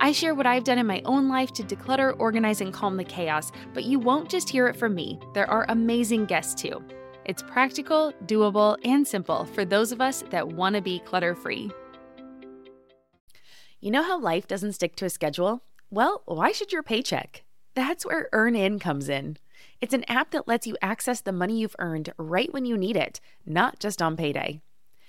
I share what I've done in my own life to declutter, organize, and calm the chaos, but you won't just hear it from me. There are amazing guests too. It's practical, doable, and simple for those of us that want to be clutter free. You know how life doesn't stick to a schedule? Well, why should your paycheck? That's where EarnIn comes in. It's an app that lets you access the money you've earned right when you need it, not just on payday.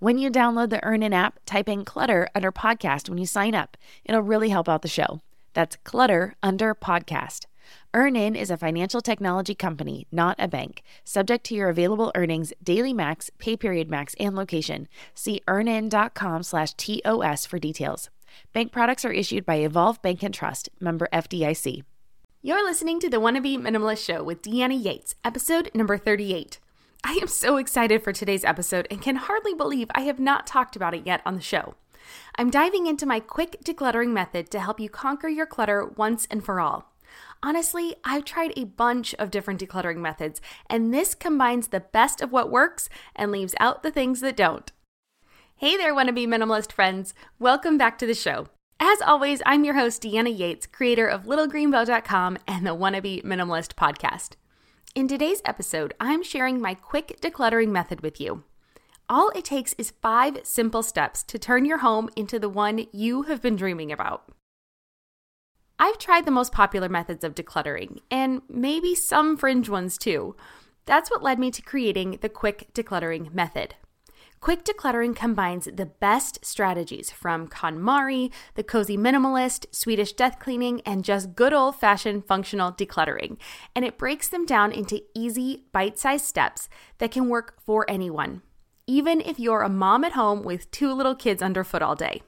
When you download the EarnIn app, type in Clutter under podcast when you sign up. It'll really help out the show. That's Clutter under podcast. EarnIn is a financial technology company, not a bank. Subject to your available earnings, daily max, pay period max, and location. See earnin.com slash TOS for details. Bank products are issued by Evolve Bank and Trust, member FDIC. You're listening to the Wanna Minimalist Show with Deanna Yates, episode number 38. I am so excited for today's episode and can hardly believe I have not talked about it yet on the show. I'm diving into my quick decluttering method to help you conquer your clutter once and for all. Honestly, I've tried a bunch of different decluttering methods, and this combines the best of what works and leaves out the things that don't. Hey there, wannabe minimalist friends. Welcome back to the show. As always, I'm your host, Deanna Yates, creator of LittleGreenBow.com and the Wannabe Minimalist podcast. In today's episode, I'm sharing my quick decluttering method with you. All it takes is five simple steps to turn your home into the one you have been dreaming about. I've tried the most popular methods of decluttering, and maybe some fringe ones too. That's what led me to creating the quick decluttering method. Quick decluttering combines the best strategies from KonMari, the cozy minimalist, Swedish death cleaning, and just good old fashioned functional decluttering. And it breaks them down into easy, bite sized steps that can work for anyone, even if you're a mom at home with two little kids underfoot all day.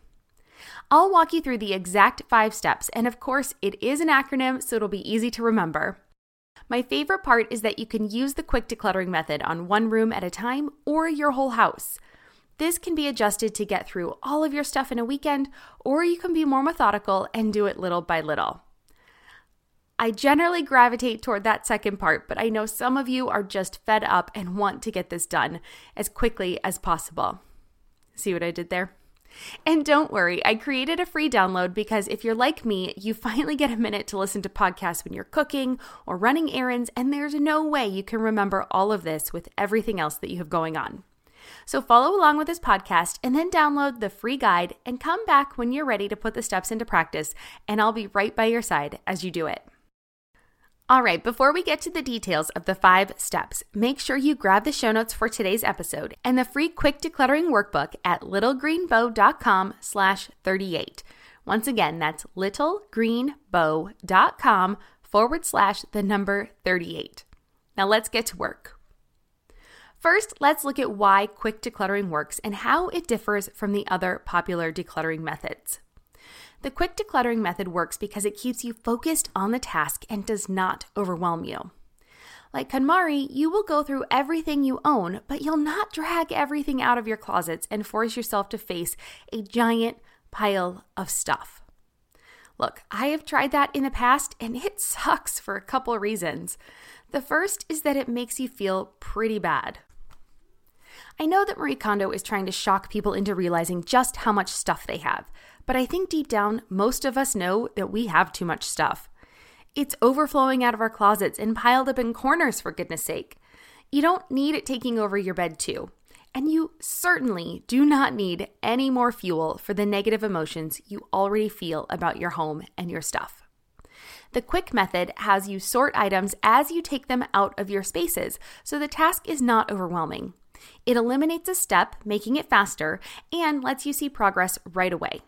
I'll walk you through the exact five steps, and of course, it is an acronym, so it'll be easy to remember. My favorite part is that you can use the quick decluttering method on one room at a time or your whole house. This can be adjusted to get through all of your stuff in a weekend, or you can be more methodical and do it little by little. I generally gravitate toward that second part, but I know some of you are just fed up and want to get this done as quickly as possible. See what I did there? And don't worry, I created a free download because if you're like me, you finally get a minute to listen to podcasts when you're cooking or running errands, and there's no way you can remember all of this with everything else that you have going on. So follow along with this podcast and then download the free guide and come back when you're ready to put the steps into practice, and I'll be right by your side as you do it. All right, before we get to the details of the five steps, make sure you grab the show notes for today's episode and the free quick decluttering workbook at littlegreenbow.com slash 38. Once again, that's littlegreenbow.com forward slash the number 38. Now let's get to work. First, let's look at why quick decluttering works and how it differs from the other popular decluttering methods. The quick decluttering method works because it keeps you focused on the task and does not overwhelm you. Like KonMari, you will go through everything you own, but you'll not drag everything out of your closets and force yourself to face a giant pile of stuff. Look, I have tried that in the past and it sucks for a couple reasons. The first is that it makes you feel pretty bad. I know that Marie Kondo is trying to shock people into realizing just how much stuff they have, but I think deep down, most of us know that we have too much stuff. It's overflowing out of our closets and piled up in corners, for goodness sake. You don't need it taking over your bed, too. And you certainly do not need any more fuel for the negative emotions you already feel about your home and your stuff. The quick method has you sort items as you take them out of your spaces, so the task is not overwhelming. It eliminates a step, making it faster, and lets you see progress right away.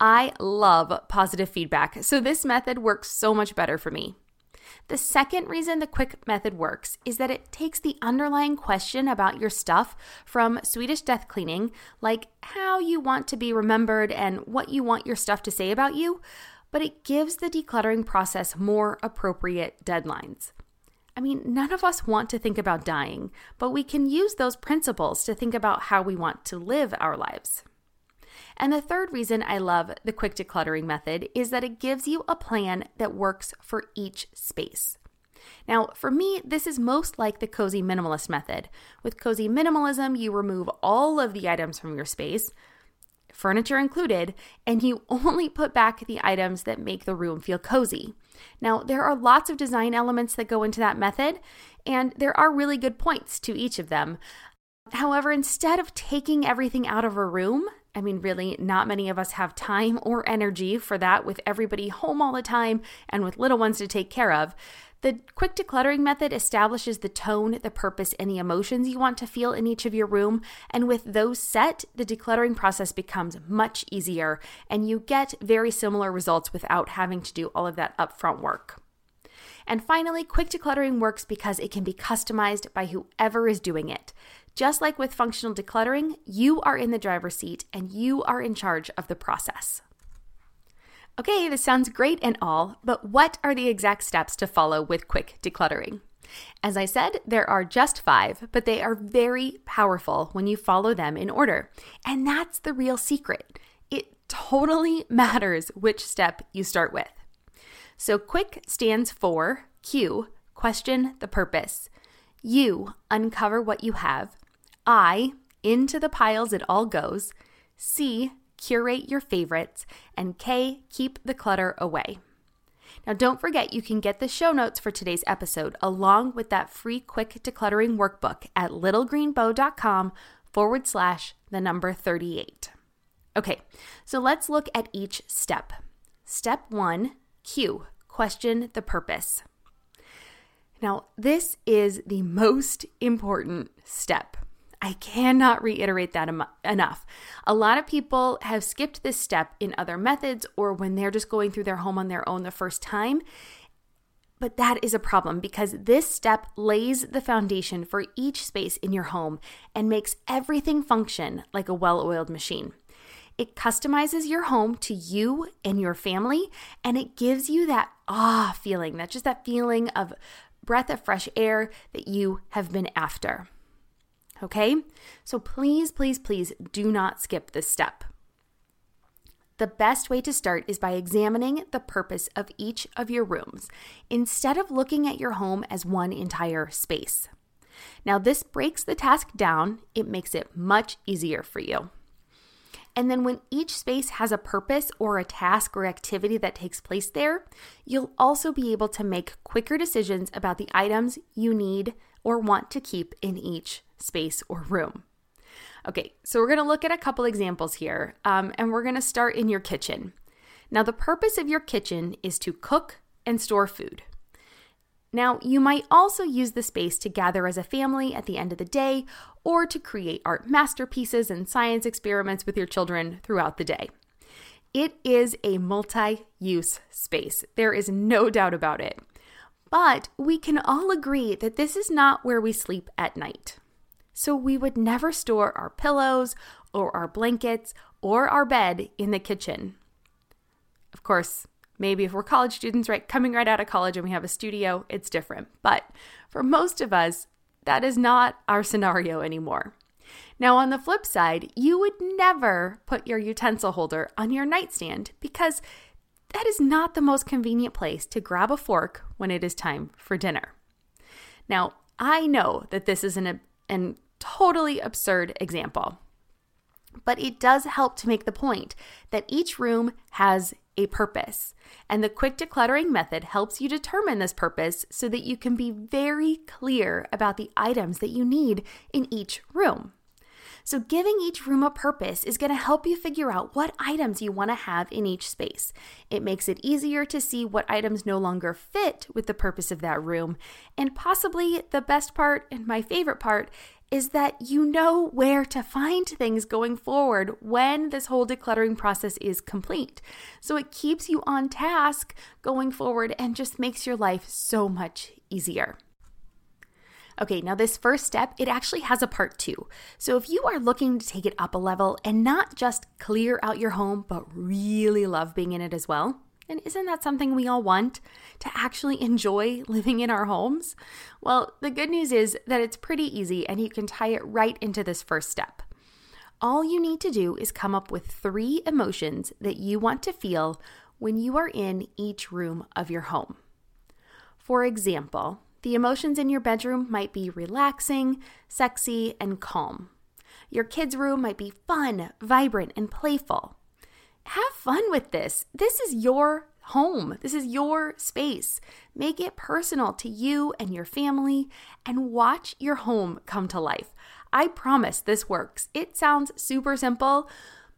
I love positive feedback, so this method works so much better for me. The second reason the quick method works is that it takes the underlying question about your stuff from Swedish death cleaning, like how you want to be remembered and what you want your stuff to say about you, but it gives the decluttering process more appropriate deadlines. I mean, none of us want to think about dying, but we can use those principles to think about how we want to live our lives. And the third reason I love the quick decluttering method is that it gives you a plan that works for each space. Now, for me, this is most like the cozy minimalist method. With cozy minimalism, you remove all of the items from your space, furniture included, and you only put back the items that make the room feel cozy. Now, there are lots of design elements that go into that method, and there are really good points to each of them. However, instead of taking everything out of a room, I mean, really, not many of us have time or energy for that with everybody home all the time and with little ones to take care of. The quick decluttering method establishes the tone, the purpose, and the emotions you want to feel in each of your room. And with those set, the decluttering process becomes much easier and you get very similar results without having to do all of that upfront work. And finally, quick decluttering works because it can be customized by whoever is doing it. Just like with functional decluttering, you are in the driver's seat and you are in charge of the process. Okay, this sounds great and all, but what are the exact steps to follow with quick decluttering? As I said, there are just five, but they are very powerful when you follow them in order. And that's the real secret. It totally matters which step you start with. So, quick stands for Q, question the purpose. U, uncover what you have. I, into the piles it all goes. C, curate your favorites. And K, keep the clutter away. Now, don't forget you can get the show notes for today's episode along with that free quick decluttering workbook at littlegreenbow.com forward slash the number 38. Okay, so let's look at each step. Step one Q, question the purpose. Now, this is the most important step. I cannot reiterate that em- enough. A lot of people have skipped this step in other methods or when they're just going through their home on their own the first time. But that is a problem because this step lays the foundation for each space in your home and makes everything function like a well oiled machine. It customizes your home to you and your family, and it gives you that ah feeling, that just that feeling of breath of fresh air that you have been after. Okay? So please, please, please do not skip this step. The best way to start is by examining the purpose of each of your rooms instead of looking at your home as one entire space. Now, this breaks the task down, it makes it much easier for you. And then, when each space has a purpose or a task or activity that takes place there, you'll also be able to make quicker decisions about the items you need or want to keep in each space, or room. Okay, so we're to look at a couple examples here, um, and we're to start in your kitchen. Now, the purpose of your kitchen is to cook and store food. Now, you might also use the space to gather as a family at the end of the day or to create art masterpieces and science experiments with your children throughout the day. It is a multi use space, there is no doubt about it. But we can all agree that this is not where we sleep at night. So we would never store our pillows or our blankets or our bed in the kitchen. Of course, maybe if we're college students, right, coming right out of college and we have a studio, it's different. But for most of us, that is not our scenario anymore. Now, on the flip side, you would never put your utensil holder on your nightstand because that is not the most convenient place to grab a fork when it is time for dinner. Now, I know that this is an, an totally absurd example. But it does help to make the point that each room has a purpose. And the quick decluttering method helps you determine this purpose so that you can be very clear about the items that you need in each room. So, giving each room a purpose is going to help you figure out what items you want to have in each space. It makes it easier to see what items no longer fit with the purpose of that room. And possibly the best part and my favorite part is that you know where to find things going forward when this whole decluttering process is complete. So it keeps you on task going forward and just makes your life so much easier. Okay, now this first step, it actually has a part two. So if you are looking to take it up a level and not just clear out your home, but really love being in it as well, and isn't that something we all want? To actually enjoy living in our homes? Well, the good news is that it's pretty easy and you can tie it right into this first step. All you need to do is come up with three emotions that you want to feel when you are in each room of your home. For example, the emotions in your bedroom might be relaxing, sexy, and calm. Your kids' room might be fun, vibrant, and playful. Have fun with this. This is your home. This is your space. Make it personal to you and your family and watch your home come to life. I promise this works. It sounds super simple,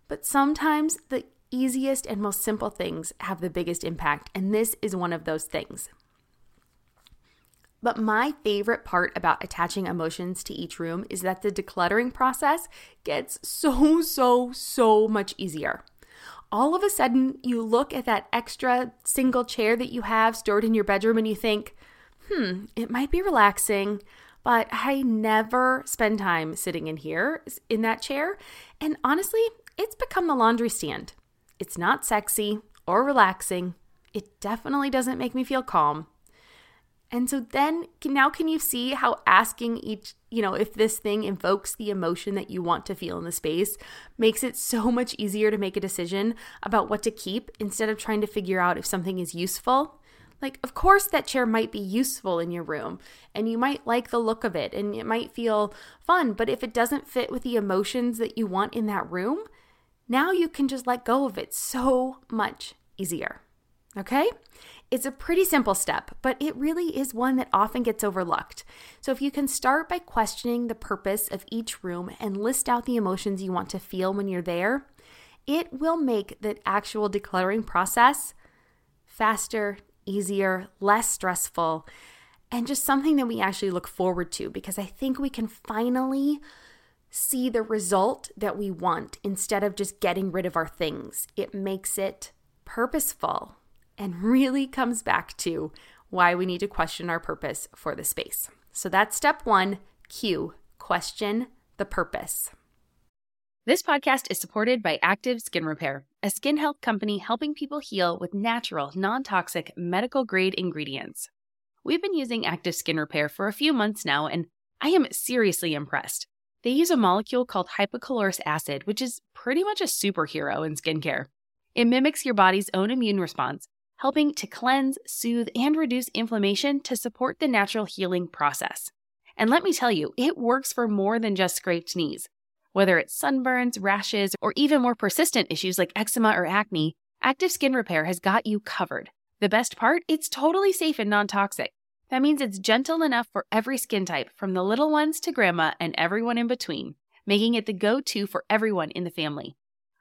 but sometimes the easiest and most simple things have the biggest impact, and this is one of those things. But my favorite part about attaching emotions to each room is that the decluttering process gets so, so, so much easier. All of a sudden, you look at that extra single chair that you have stored in your bedroom and you think, hmm, it might be relaxing, but I never spend time sitting in here in that chair. And honestly, it's become the laundry stand. It's not sexy or relaxing. It definitely doesn't make me feel calm. And so then now can you see how asking each, you know, if this thing invokes the emotion that you want to feel in the space makes it so much easier to make a decision about what to keep instead of trying to figure out if something is useful? Like, of course, that chair might be useful in your room and you might like the look of it and it might feel fun, but if it doesn't fit with the emotions that you want in that room, now you can just let go of it so much easier. Okay? It's a pretty simple step, but it really is one that often gets overlooked. So, if you can start by questioning the purpose of each room and list out the emotions you want to feel when you're there, it will make the actual decluttering process faster, easier, less stressful, and just something that we actually look forward to because I think we can finally see the result that we want instead of just getting rid of our things. It makes it purposeful and really comes back to why we need to question our purpose for the space. So that's step one Q, question the purpose. This podcast is supported by Active Skin Repair, a skin health company helping people heal with natural, non toxic, medical grade ingredients. We've been using Active Skin Repair for a few months now, and I am seriously impressed. They use a molecule called hypochlorous acid, which is pretty much a superhero in skincare. It mimics your body's own immune response helping to cleanse, soothe, and reduce inflammation to support the natural healing process. And let me tell you, it works for more than just scraped knees. Whether it's sunburns, rashes, or even more persistent issues like eczema or acne, Active Skin Repair has got you covered. The best part? It's totally safe and non toxic. That means it's gentle enough for every skin type, from the little ones to grandma and everyone in between, making it the go to for everyone in the family.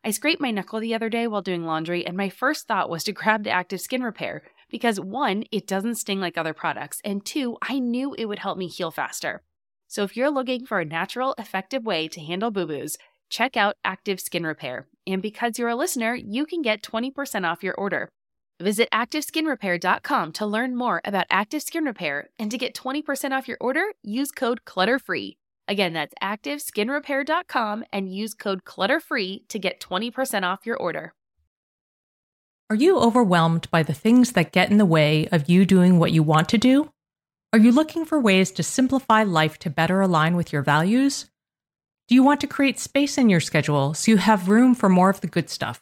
I scraped my knuckle the other day while doing laundry, and my first thought was to grab the active skin repair because one, it doesn't sting like other products, and two, I knew it would help me heal faster. So if you're looking for a natural, effective way to handle boo boos, check out Active Skin Repair. And because you're a listener, you can get 20% off your order. Visit ActiveSkinRepair.com to learn more about Active Skin Repair and to get 20% off your order, use code CLUTTERFREE. Again, that's activeskinrepair.com and use code CLUTTERFREE to get 20% off your order. Are you overwhelmed by the things that get in the way of you doing what you want to do? Are you looking for ways to simplify life to better align with your values? Do you want to create space in your schedule so you have room for more of the good stuff?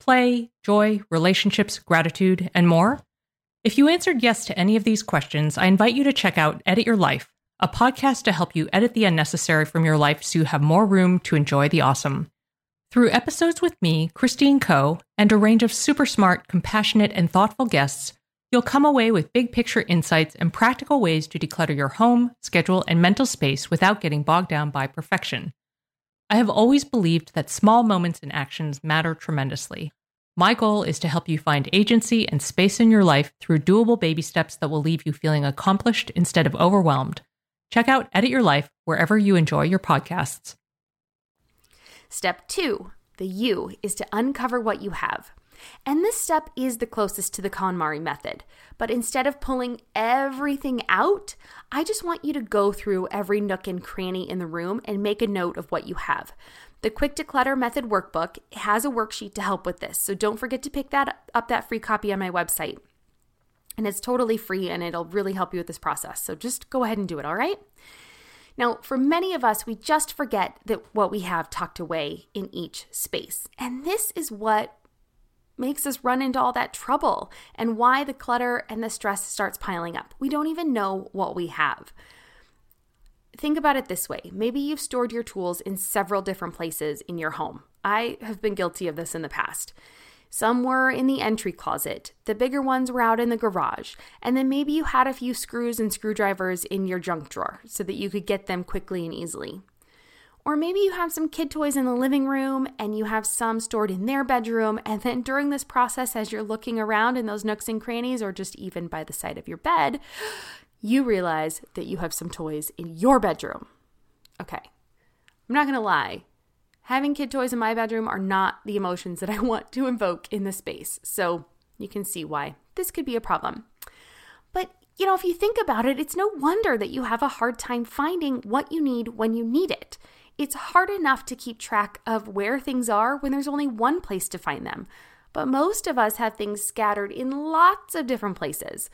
Play, joy, relationships, gratitude, and more? If you answered yes to any of these questions, I invite you to check out Edit Your Life a podcast to help you edit the unnecessary from your life so you have more room to enjoy the awesome. Through episodes with me, Christine Koh, and a range of super smart, compassionate, and thoughtful guests, you'll come away with big picture insights and practical ways to declutter your home, schedule, and mental space without getting bogged down by perfection. I have always believed that small moments and actions matter tremendously. My goal is to help you find agency and space in your life through doable baby steps that will leave you feeling accomplished instead of overwhelmed. Check out Edit Your Life wherever you enjoy your podcasts. Step two, the U, is to uncover what you have. And this step is the closest to the KonMari method. But instead of pulling everything out, I just want you to go through every nook and cranny in the room and make a note of what you have. The Quick Declutter Method Workbook has a worksheet to help with this, so don't forget to pick that up that free copy on my website. And it's totally free and it'll really help you with this process. So just go ahead and do it, all right? Now, for many of us, we just forget that what we have tucked away in each space. And this is what makes us run into all that trouble and why the clutter and the stress starts piling up. We don't even know what we have. Think about it this way maybe you've stored your tools in several different places in your home. I have been guilty of this in the past. Some were in the entry closet, the bigger ones were out in the garage, and then maybe you had a few screws and screwdrivers in your junk drawer so that you could get them quickly and easily. Or maybe you have some kid toys in the living room and you have some stored in their bedroom. And then during this process, as you're looking around in those nooks and crannies, or just even by the side of your bed, you realize that you have some toys in your bedroom. Okay, I'm not gonna lie. Having kid toys in my bedroom are not the emotions that I want to invoke in the space. So you can see why this could be a problem. But you know, if you think about it, it's no wonder that you have a hard time finding what you need when you need it. It's hard enough to keep track of where things are when there's only one place to find them. But most of us have things scattered in lots of different places.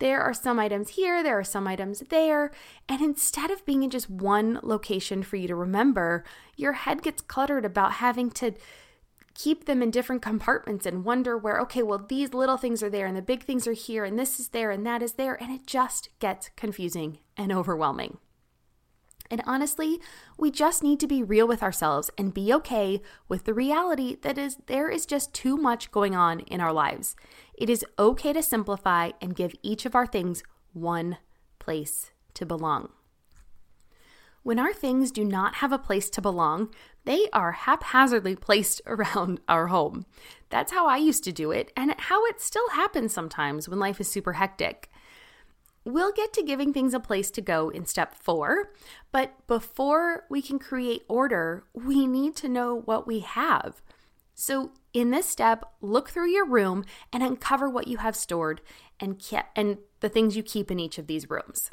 There are some items here, there are some items there, and instead of being in just one location for you to remember, your head gets cluttered about having to keep them in different compartments and wonder where, okay, well, these little things are there and the big things are here and this is there and that is there, and it just gets confusing and overwhelming. And honestly, we just need to be real with ourselves and be okay with the reality that is there is just too much going on in our lives. It is okay to simplify and give each of our things one place to belong. When our things do not have a place to belong, they are haphazardly placed around our home. That's how I used to do it, and how it still happens sometimes when life is super hectic. We'll get to giving things a place to go in step four, but before we can create order, we need to know what we have. So, in this step, look through your room and uncover what you have stored and, ke- and the things you keep in each of these rooms.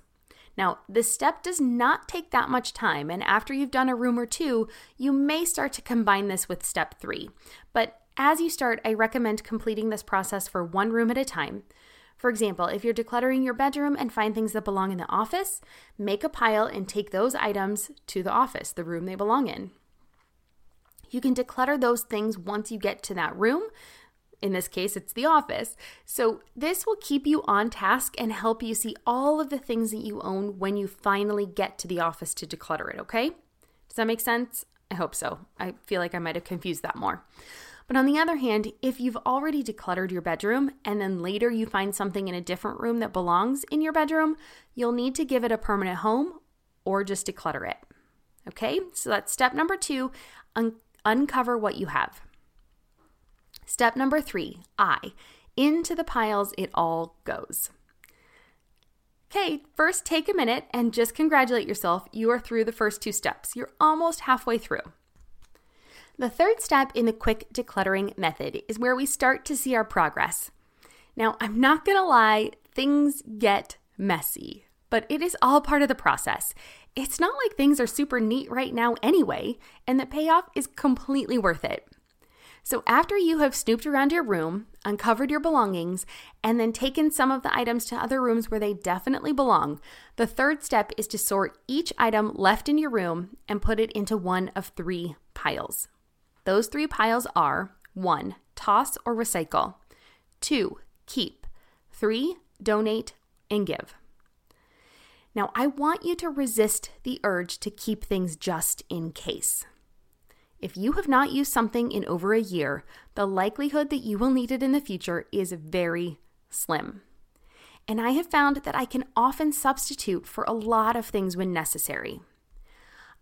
Now, this step does not take that much time, and after you've done a room or two, you may start to combine this with step three. But as you start, I recommend completing this process for one room at a time. For example, if you're decluttering your bedroom and find things that belong in the office, make a pile and take those items to the office, the room they belong in. You can declutter those things once you get to that room. In this case, it's the office. So, this will keep you on task and help you see all of the things that you own when you finally get to the office to declutter it, okay? Does that make sense? I hope so. I feel like I might have confused that more. But on the other hand, if you've already decluttered your bedroom and then later you find something in a different room that belongs in your bedroom, you'll need to give it a permanent home or just declutter it. Okay, so that's step number two un- uncover what you have. Step number three I. Into the piles it all goes. Okay, first take a minute and just congratulate yourself. You are through the first two steps. You're almost halfway through. The third step in the quick decluttering method is where we start to see our progress. Now, I'm not gonna lie, things get messy, but it is all part of the process. It's not like things are super neat right now anyway, and the payoff is completely worth it. So, after you have snooped around your room, uncovered your belongings, and then taken some of the items to other rooms where they definitely belong, the third step is to sort each item left in your room and put it into one of three piles. Those three piles are 1. Toss or recycle, 2. Keep, 3. Donate and give. Now, I want you to resist the urge to keep things just in case. If you have not used something in over a year, the likelihood that you will need it in the future is very slim. And I have found that I can often substitute for a lot of things when necessary.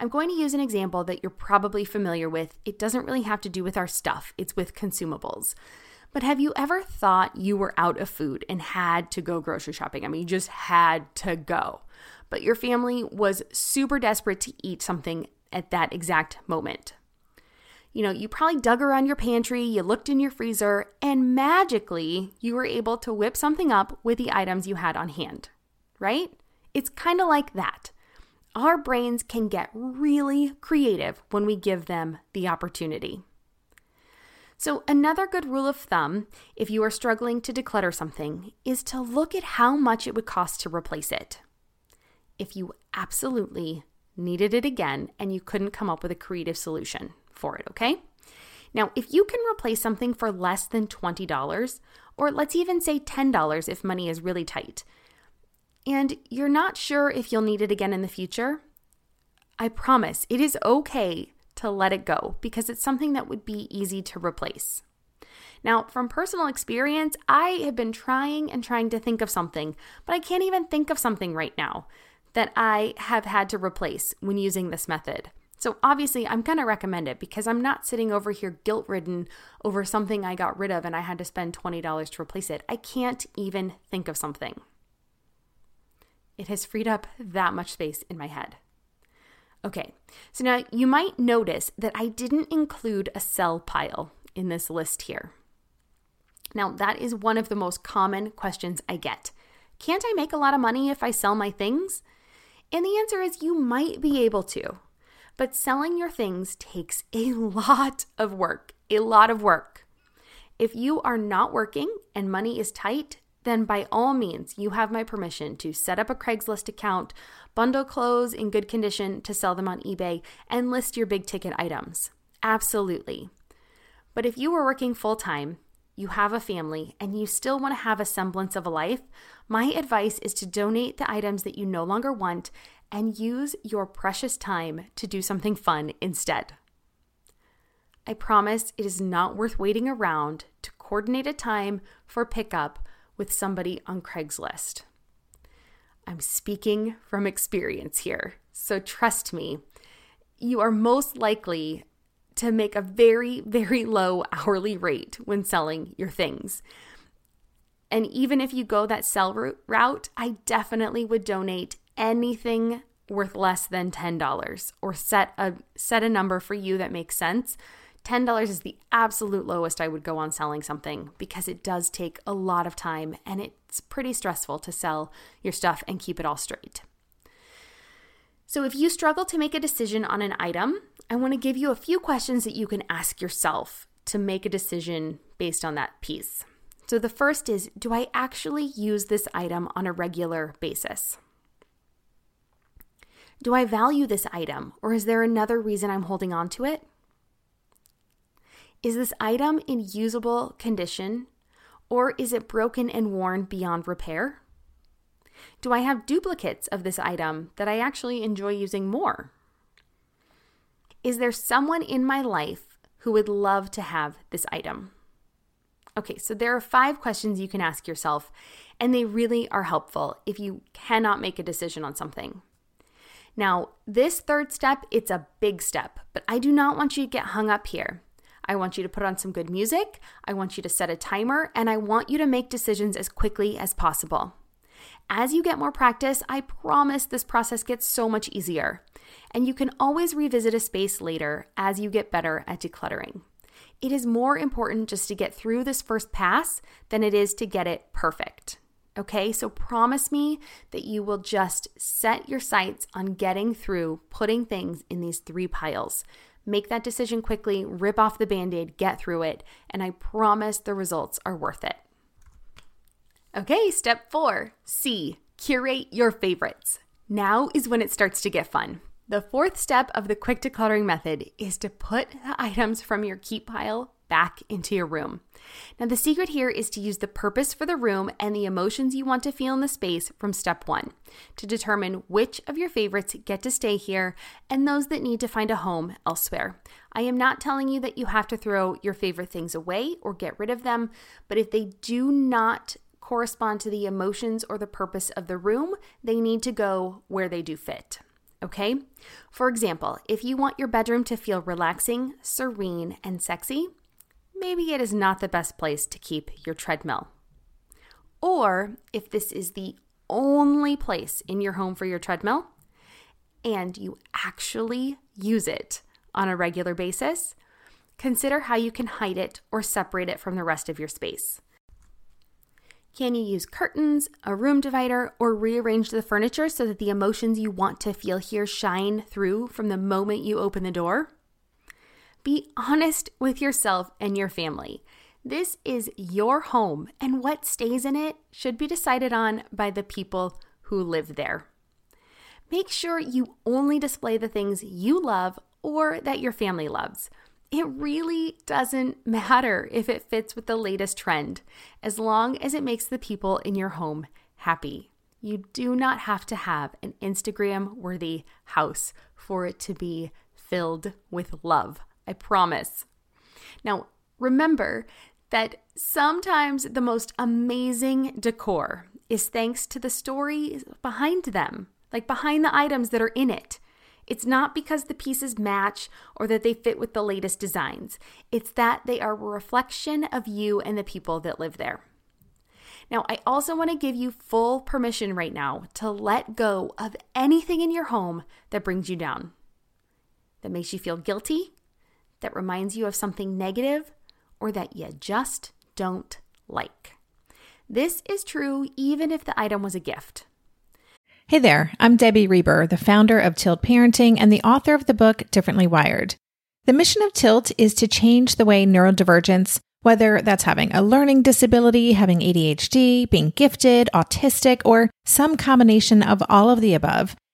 I'm going to use an example that you're probably familiar with. It doesn't really have to do with our stuff, it's with consumables. But have you ever thought you were out of food and had to go grocery shopping? I mean, you just had to go. But your family was super desperate to eat something at that exact moment. You know, you probably dug around your pantry, you looked in your freezer, and magically you were able to whip something up with the items you had on hand, right? It's kind of like that. Our brains can get really creative when we give them the opportunity. So, another good rule of thumb, if you are struggling to declutter something, is to look at how much it would cost to replace it. If you absolutely needed it again and you couldn't come up with a creative solution for it, okay? Now, if you can replace something for less than $20, or let's even say $10 if money is really tight, and you're not sure if you'll need it again in the future, I promise it is okay to let it go because it's something that would be easy to replace. Now, from personal experience, I have been trying and trying to think of something, but I can't even think of something right now that I have had to replace when using this method. So, obviously, I'm going to recommend it because I'm not sitting over here guilt ridden over something I got rid of and I had to spend $20 to replace it. I can't even think of something. It has freed up that much space in my head. Okay, so now you might notice that I didn't include a sell pile in this list here. Now, that is one of the most common questions I get. Can't I make a lot of money if I sell my things? And the answer is you might be able to, but selling your things takes a lot of work, a lot of work. If you are not working and money is tight, then by all means, you have my permission to set up a Craigslist account, bundle clothes in good condition to sell them on eBay, and list your big ticket items. Absolutely. But if you are working full time, you have a family, and you still want to have a semblance of a life, my advice is to donate the items that you no longer want and use your precious time to do something fun instead. I promise it is not worth waiting around to coordinate a time for pickup with somebody on Craigslist. I'm speaking from experience here, so trust me, you are most likely to make a very, very low hourly rate when selling your things. And even if you go that sell route, I definitely would donate anything worth less than $10 or set a set a number for you that makes sense $10 is the absolute lowest I would go on selling something because it does take a lot of time and it's pretty stressful to sell your stuff and keep it all straight. So, if you struggle to make a decision on an item, I want to give you a few questions that you can ask yourself to make a decision based on that piece. So, the first is Do I actually use this item on a regular basis? Do I value this item, or is there another reason I'm holding on to it? Is this item in usable condition or is it broken and worn beyond repair? Do I have duplicates of this item that I actually enjoy using more? Is there someone in my life who would love to have this item? Okay, so there are five questions you can ask yourself, and they really are helpful if you cannot make a decision on something. Now, this third step, it's a big step, but I do not want you to get hung up here. I want you to put on some good music. I want you to set a timer, and I want you to make decisions as quickly as possible. As you get more practice, I promise this process gets so much easier. And you can always revisit a space later as you get better at decluttering. It is more important just to get through this first pass than it is to get it perfect. Okay, so promise me that you will just set your sights on getting through putting things in these three piles Make that decision quickly, rip off the band aid, get through it, and I promise the results are worth it. Okay, step four C, curate your favorites. Now is when it starts to get fun. The fourth step of the quick decluttering method is to put the items from your keep pile back into your room. Now, the secret here is to use the purpose for the room and the emotions you want to feel in the space from step one to determine which of your favorites get to stay here and those that need to find a home elsewhere. I am not telling you that you have to throw your favorite things away or get rid of them, but if they do not correspond to the emotions or the purpose of the room, they need to go where they do fit. Okay? For example, if you want your bedroom to feel relaxing, serene, and sexy, maybe it is not the best place to keep your treadmill. Or if this is the only place in your home for your treadmill and you actually use it on a regular basis, consider how you can hide it or separate it from the rest of your space. Can you use curtains, a room divider, or rearrange the furniture so that the emotions you want to feel here shine through from the moment you open the door? Be honest with yourself and your family. This is your home, and what stays in it should be decided on by the people who live there. Make sure you only display the things you love or that your family loves. It really doesn't matter if it fits with the latest trend, as long as it makes the people in your home happy. You do not have to have an Instagram worthy house for it to be filled with love. I promise. Now, remember that sometimes the most amazing decor is thanks to the story behind them, like behind the items that are in it. It's not because the pieces match or that they fit with the latest designs. It's that they are a reflection of you and the people that live there. Now, I also want to give you full permission right now to let go of anything in your home that brings you down, that makes you feel guilty, that reminds you of something negative, or that you just don't like. This is true even if the item was a gift. Hey there, I'm Debbie Reber, the founder of Tilt Parenting and the author of the book Differently Wired. The mission of Tilt is to change the way neurodivergence, whether that's having a learning disability, having ADHD, being gifted, autistic, or some combination of all of the above,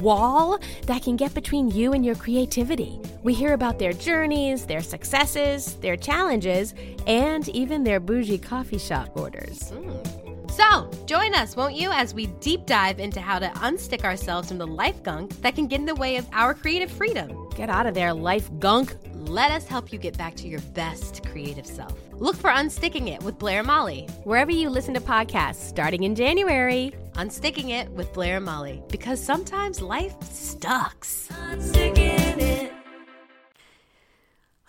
wall that can get between you and your creativity. We hear about their journeys, their successes, their challenges, and even their bougie coffee shop orders. Mm. So, join us, won't you, as we deep dive into how to unstick ourselves from the life gunk that can get in the way of our creative freedom. Get out of there, life gunk. Let us help you get back to your best creative self. Look for Unsticking It with Blair Molly. Wherever you listen to podcasts, starting in January. Unsticking It with Blair and Molly. Because sometimes life sucks.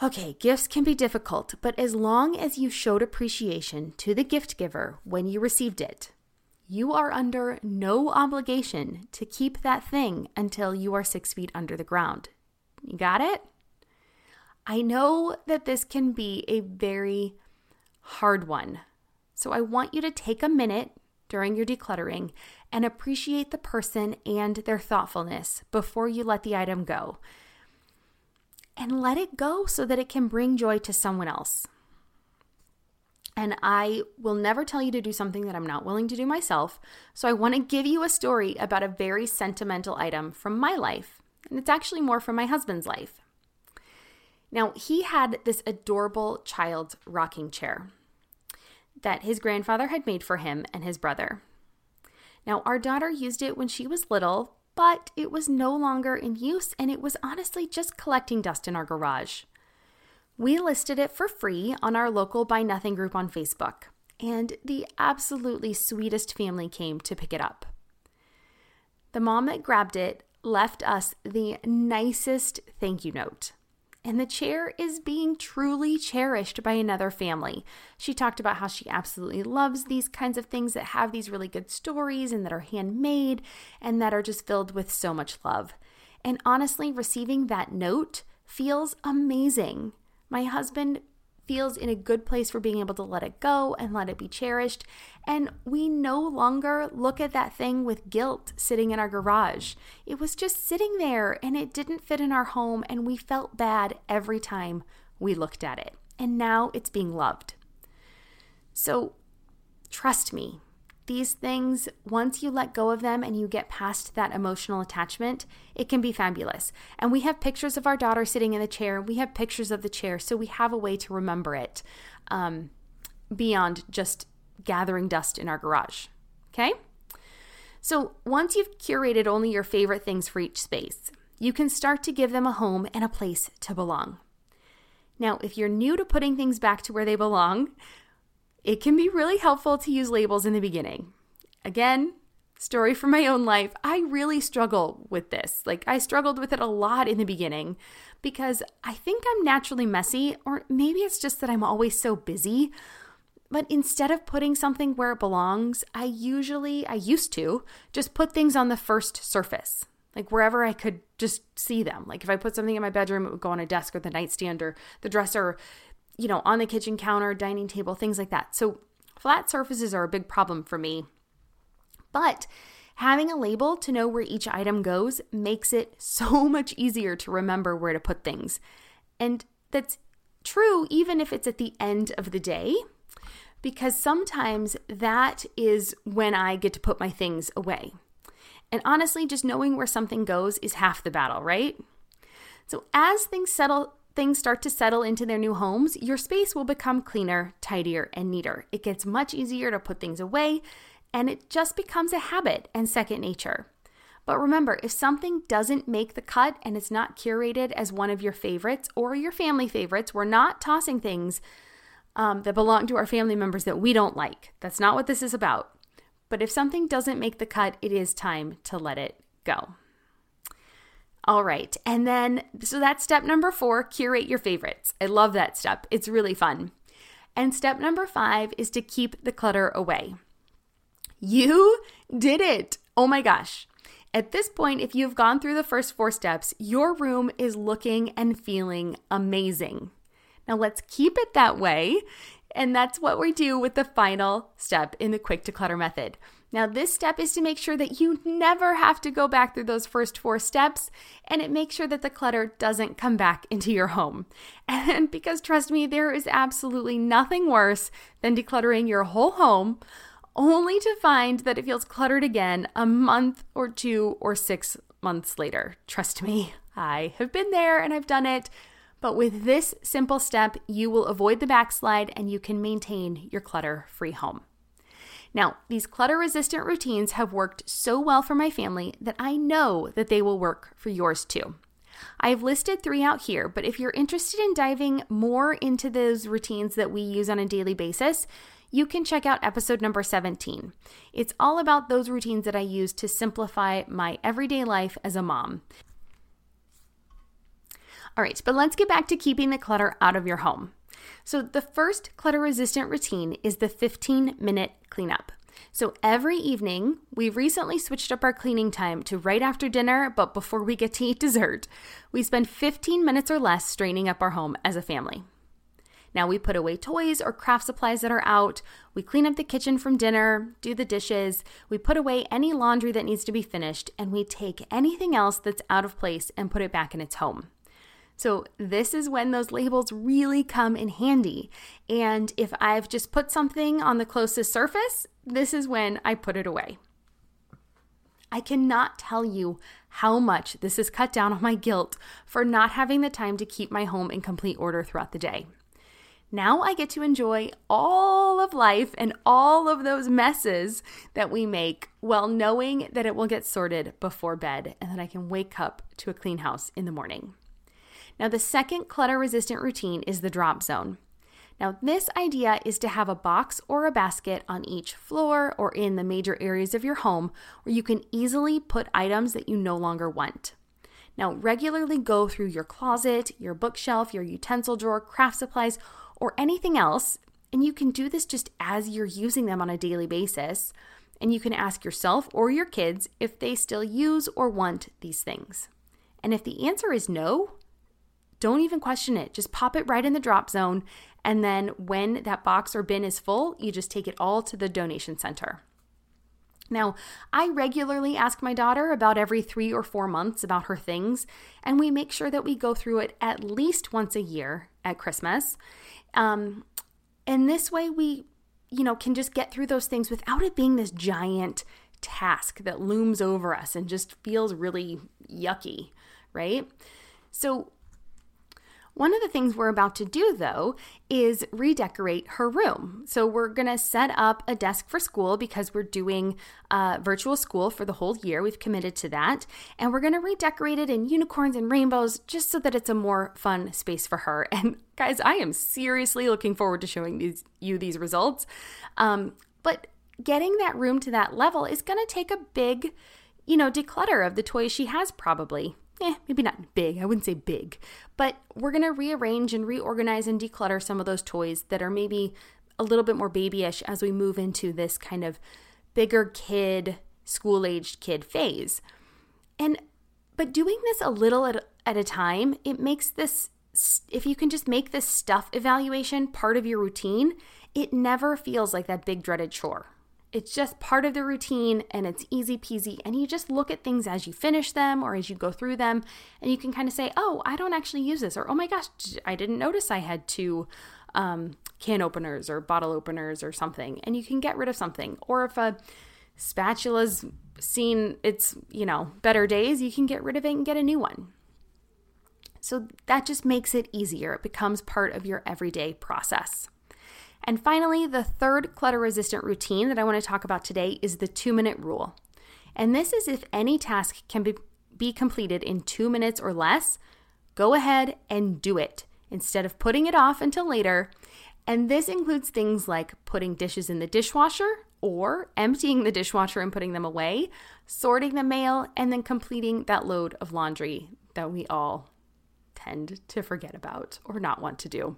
Okay, gifts can be difficult, but as long as you showed appreciation to the gift giver when you received it, you are under no obligation to keep that thing until you are six feet under the ground. You got it? I know that this can be a very hard one. So I want you to take a minute during your decluttering and appreciate the person and their thoughtfulness before you let the item go and let it go so that it can bring joy to someone else. And I will never tell you to do something that I'm not willing to do myself. So I want to give you a story about a very sentimental item from my life. And it's actually more from my husband's life. Now, he had this adorable child's rocking chair that his grandfather had made for him and his brother. Now, our daughter used it when she was little, but it was no longer in use and it was honestly just collecting dust in our garage. We listed it for free on our local Buy Nothing group on Facebook, and the absolutely sweetest family came to pick it up. The mom that grabbed it left us the nicest thank you note. And the chair is being truly cherished by another family. She talked about how she absolutely loves these kinds of things that have these really good stories and that are handmade and that are just filled with so much love. And honestly, receiving that note feels amazing. My husband feels in a good place for being able to let it go and let it be cherished. And we no longer look at that thing with guilt sitting in our garage. It was just sitting there and it didn't fit in our home, and we felt bad every time we looked at it. And now it's being loved. So trust me, these things, once you let go of them and you get past that emotional attachment, it can be fabulous. And we have pictures of our daughter sitting in the chair. We have pictures of the chair, so we have a way to remember it um, beyond just gathering dust in our garage. Okay? So once you've curated only your favorite things for each space, you can start to give them a home and a place to belong. Now, if you're new to putting things back to where they belong, it can be really helpful to use labels in the beginning. Again, story from my own life, I really struggle with this. Like, I struggled with it a lot in the beginning because I think I'm naturally messy, or maybe it's just that I'm always so busy. But instead of putting something where it belongs, I usually, I used to just put things on the first surface, like wherever I could just see them. Like if I put something in my bedroom, it would go on a desk or the nightstand or the dresser you know, on the kitchen counter, dining table, things like that. So flat surfaces are a big problem for me. But having a label to know where each item goes makes it so much easier to remember where to put things. And that's true even if it's at the end of the day, because sometimes that is when I get to put my things away. And honestly, just knowing where something goes is half the battle, right? So as things settle things start to settle into their new homes, your space will become cleaner, tidier, and neater. It gets much easier to put things away, and it just becomes a habit and second nature. But remember, if something doesn't make the cut and it's not curated as one of your favorites or your family favorites, we're not tossing things um, that belong to our family members that we don't like. That's not what this is about. But if something doesn't make the cut, it is time to let it go. All right. And then, so that's step number four curate your favorites. I love that step, it's really fun. And step number five is to keep the clutter away. You did it. Oh my gosh. At this point, if you've gone through the first four steps, your room is looking and feeling amazing. Now, let's keep it that way. And that's what we do with the final step in the quick to clutter method. Now, this step is to make sure that you never have to go back through those first four steps, and it makes sure that the clutter doesn't come back into your home. And because trust me, there is absolutely nothing worse than decluttering your whole home only to find that it feels cluttered again a month or two or six months later. Trust me, I have been there and I've done it. But with this simple step, you will avoid the backslide and you can maintain your clutter free home. Now, these clutter resistant routines have worked so well for my family that I know that they will work for yours too. I have listed three out here, but if you're interested in diving more into those routines that we use on a daily basis, you can check out episode number 17. It's all about those routines that I use to simplify my everyday life as a mom. All right, but let's get back to keeping the clutter out of your home. So, the first clutter resistant routine is the 15 minute cleanup. So, every evening, we recently switched up our cleaning time to right after dinner, but before we get to eat dessert. We spend 15 minutes or less straining up our home as a family. Now we put away toys or craft supplies that are out. We clean up the kitchen from dinner, do the dishes. We put away any laundry that needs to be finished, and we take anything else that's out of place and put it back in its home. So, this is when those labels really come in handy. And if I've just put something on the closest surface, this is when I put it away. I cannot tell you how much this has cut down on my guilt for not having the time to keep my home in complete order throughout the day. Now I get to enjoy all of life and all of those messes that we make while knowing that it will get sorted before bed and that I can wake up to a clean house in the morning. Now, the second clutter resistant routine is the drop zone. Now, this idea is to have a box or a basket on each floor or in the major areas of your home where you can easily put items that you no longer want. Now, regularly go through your closet, your bookshelf, your utensil drawer, craft supplies, or anything else, and you can do this just as you're using them on a daily basis. And you can ask yourself or your kids if they still use or want these things. And if the answer is no, don't even question it. Just pop it right in the drop zone. And then when that box or bin is full, you just take it all to the donation center. Now, I regularly ask my daughter about every three or four months about her things, and we make sure that we go through it at least once a year at Christmas. Um, and this way, we, you know, can just get through those things without it being this giant task that looms over us and just feels really yucky, right? So, one of the things we're about to do, though, is redecorate her room. So, we're going to set up a desk for school because we're doing uh, virtual school for the whole year. We've committed to that. And we're going to redecorate it in unicorns and rainbows just so that it's a more fun space for her. And, guys, I am seriously looking forward to showing these, you these results. Um, but getting that room to that level is going to take a big, you know, declutter of the toys she has, probably eh, maybe not big. I wouldn't say big, but we're to rearrange and reorganize and declutter some of those toys that are maybe a little bit more babyish as we move into this kind of bigger kid, school aged kid phase. And, but doing this a little at, at a time, it makes this, if you can just make this stuff evaluation part of your routine, it never feels like that big dreaded chore. It's just part of the routine and it's easy peasy. And you just look at things as you finish them or as you go through them. And you can kind of say, oh, I don't actually use this. Or, oh my gosh, I didn't notice I had two um, can openers or bottle openers or something. And you can get rid of something. Or if a spatula's seen its, you know, better days, you can get rid of it and get a new one. So that just makes it easier. It becomes part of your everyday process. And finally, the third clutter resistant routine that I want to talk about today is the two minute rule. And this is if any task can be, be completed in two minutes or less, go ahead and do it instead of putting it off until later. And this includes things like putting dishes in the dishwasher or emptying the dishwasher and putting them away, sorting the mail, and then completing that load of laundry that we all tend to forget about or not want to do.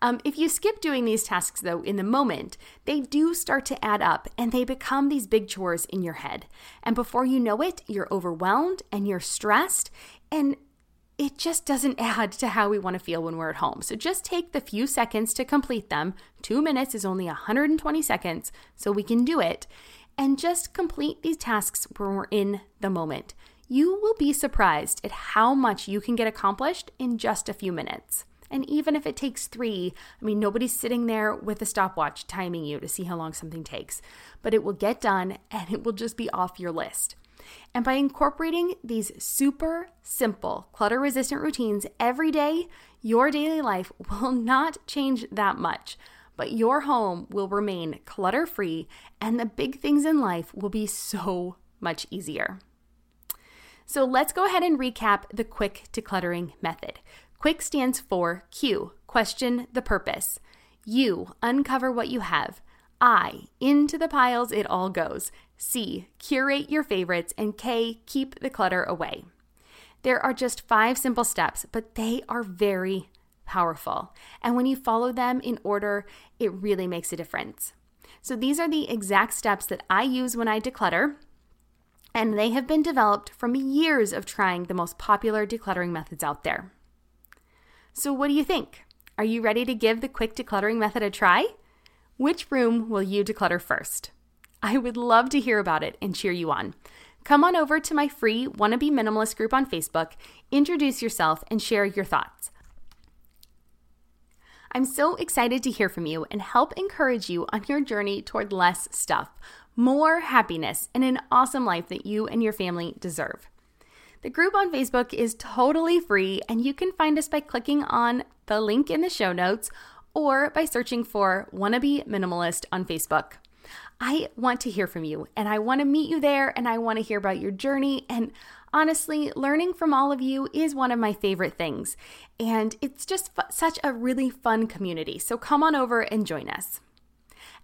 Um, if you skip doing these tasks, though, in the moment, they do start to add up and they become these big chores in your head. And before you know it, you're overwhelmed and you're stressed, and it just doesn't add to how we want to feel when we're at home. So just take the few seconds to complete them. Two minutes is only 120 seconds, so we can do it. And just complete these tasks when we're in the moment. You will be surprised at how much you can get accomplished in just a few minutes. And even if it takes three, I mean, nobody's sitting there with a stopwatch timing you to see how long something takes, but it will get done and it will just be off your list. And by incorporating these super simple clutter resistant routines every day, your daily life will not change that much, but your home will remain clutter free and the big things in life will be so much easier. So let's go ahead and recap the quick decluttering method. Quick stands for Q, question the purpose. U, uncover what you have. I, into the piles it all goes. C, curate your favorites. And K, keep the clutter away. There are just five simple steps, but they are very powerful. And when you follow them in order, it really makes a difference. So these are the exact steps that I use when I declutter. And they have been developed from years of trying the most popular decluttering methods out there. So, what do you think? Are you ready to give the quick decluttering method a try? Which room will you declutter first? I would love to hear about it and cheer you on. Come on over to my free Wannabe Minimalist group on Facebook, introduce yourself, and share your thoughts. I'm so excited to hear from you and help encourage you on your journey toward less stuff, more happiness, and an awesome life that you and your family deserve. The group on Facebook is totally free, and you can find us by clicking on the link in the show notes or by searching for Wannabe Minimalist on Facebook. I want to hear from you and I want to meet you there and I want to hear about your journey. And honestly, learning from all of you is one of my favorite things. And it's just f- such a really fun community. So come on over and join us.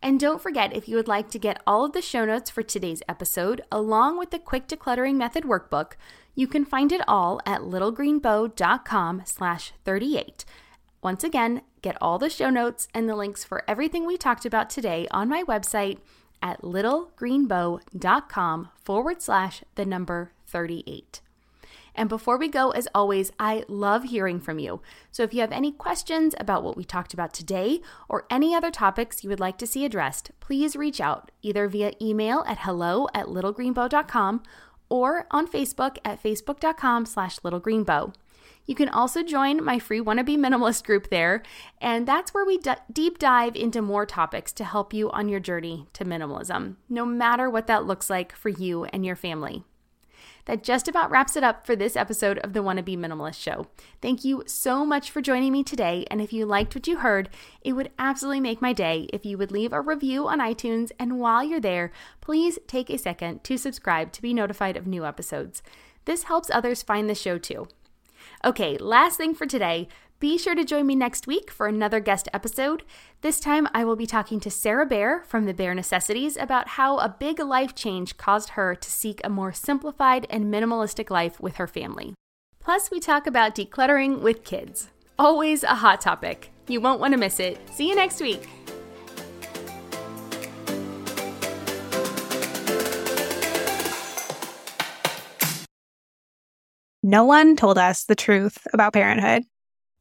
And don't forget, if you would like to get all of the show notes for today's episode, along with the Quick Decluttering Method workbook, you can find it all at littlegreenbow.com slash 38. Once again, get all the show notes and the links for everything we talked about today on my website at littlegreenbow.com forward slash the number 38. And before we go, as always, I love hearing from you. So if you have any questions about what we talked about today or any other topics you would like to see addressed, please reach out either via email at hello at littlegreenbow.com or on Facebook at facebook.com slash littlegreenbow. You can also join my free Wannabe Minimalist group there, and that's where we d- deep dive into more topics to help you on your journey to minimalism, no matter what that looks like for you and your family. That just about wraps it up for this episode of the Wannabe Minimalist Show. Thank you so much for joining me today. And if you liked what you heard, it would absolutely make my day if you would leave a review on iTunes. And while you're there, please take a second to subscribe to be notified of new episodes. This helps others find the show too. Okay, last thing for today. Be sure to join me next week for another guest episode. This time, I will be talking to Sarah Bear from The Bear Necessities about how a big life change caused her to seek a more simplified and minimalistic life with her family. Plus, we talk about decluttering with kids. Always a hot topic. You won't want to miss it. See you next week. No one told us the truth about parenthood.